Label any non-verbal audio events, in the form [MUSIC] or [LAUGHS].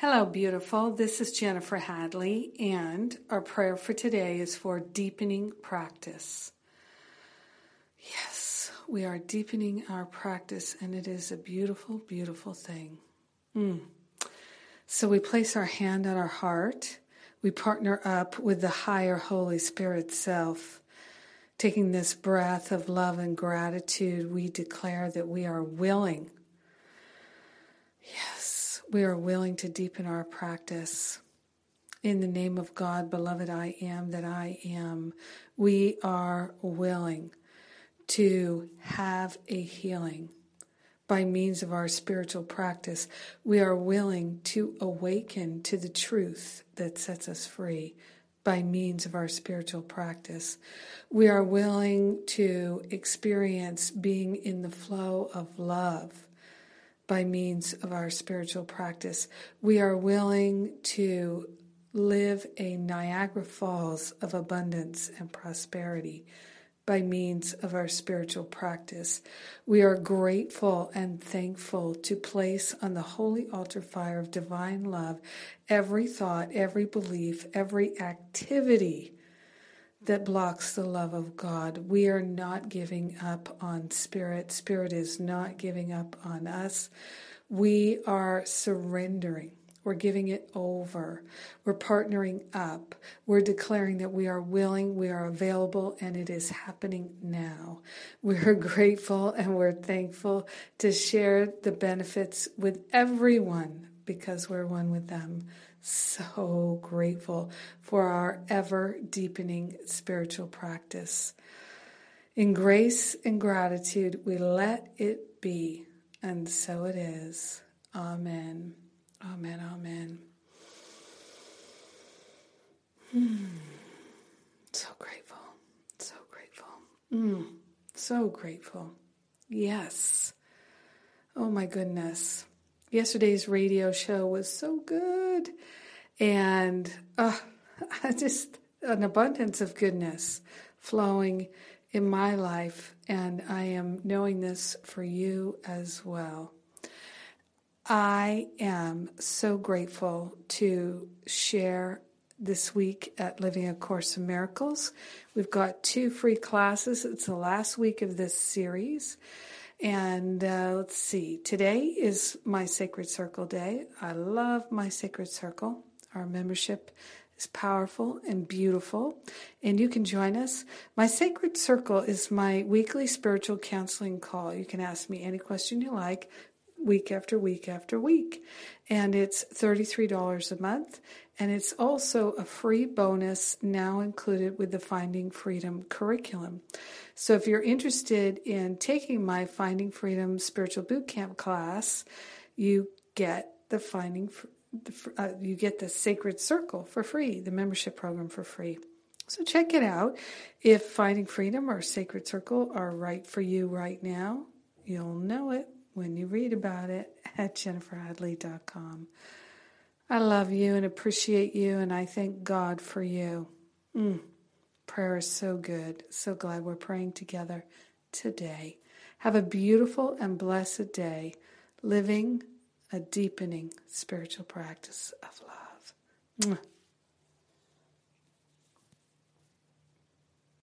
Hello, beautiful. This is Jennifer Hadley, and our prayer for today is for deepening practice. Yes, we are deepening our practice, and it is a beautiful, beautiful thing. Mm. So we place our hand on our heart. We partner up with the higher Holy Spirit self. Taking this breath of love and gratitude, we declare that we are willing. We are willing to deepen our practice. In the name of God, beloved, I am that I am. We are willing to have a healing by means of our spiritual practice. We are willing to awaken to the truth that sets us free by means of our spiritual practice. We are willing to experience being in the flow of love by means of our spiritual practice. We are willing to live a Niagara Falls of abundance and prosperity by means of our spiritual practice. We are grateful and thankful to place on the holy altar fire of divine love every thought, every belief, every activity that blocks the love of God. We are not giving up on Spirit. Spirit is not giving up on us. We are surrendering. We're giving it over. We're partnering up. We're declaring that we are willing, we are available, and it is happening now. We're [LAUGHS] grateful and we're thankful to share the benefits with everyone because we're one with them so grateful for our ever deepening spiritual practice. In grace and gratitude, we let it be, and so it is. Amen. Amen. Amen. Hmm. So grateful. So grateful. Mm. So grateful. Yes. Oh my goodness yesterday's radio show was so good. And uh, [LAUGHS] just an abundance of goodness flowing in my life. And I am knowing this for you as well. I am so grateful to share this week at Living A Course in Miracles. We've got two free classes. It's the last week of this series. And uh, let's see, today is my Sacred Circle Day. I love my Sacred Circle. Our membership is powerful and beautiful, and you can join us. My Sacred Circle is my weekly spiritual counseling call. You can ask me any question you like week after week after week. And it's $33 a month. And it's also a free bonus now included with the Finding Freedom curriculum. So if you're interested in taking my Finding Freedom Spiritual Bootcamp class, you get the Finding uh, you get the Sacred Circle for free, the membership program for free. So check it out. If Finding Freedom or Sacred Circle are right for you right now, you'll know it when you read about it [LAUGHS] at jenniferhadley.com. I love you and appreciate you, and I thank God for you. Mm. Prayer is so good. So glad we're praying together today. Have a beautiful and blessed day, living a deepening spiritual practice of love.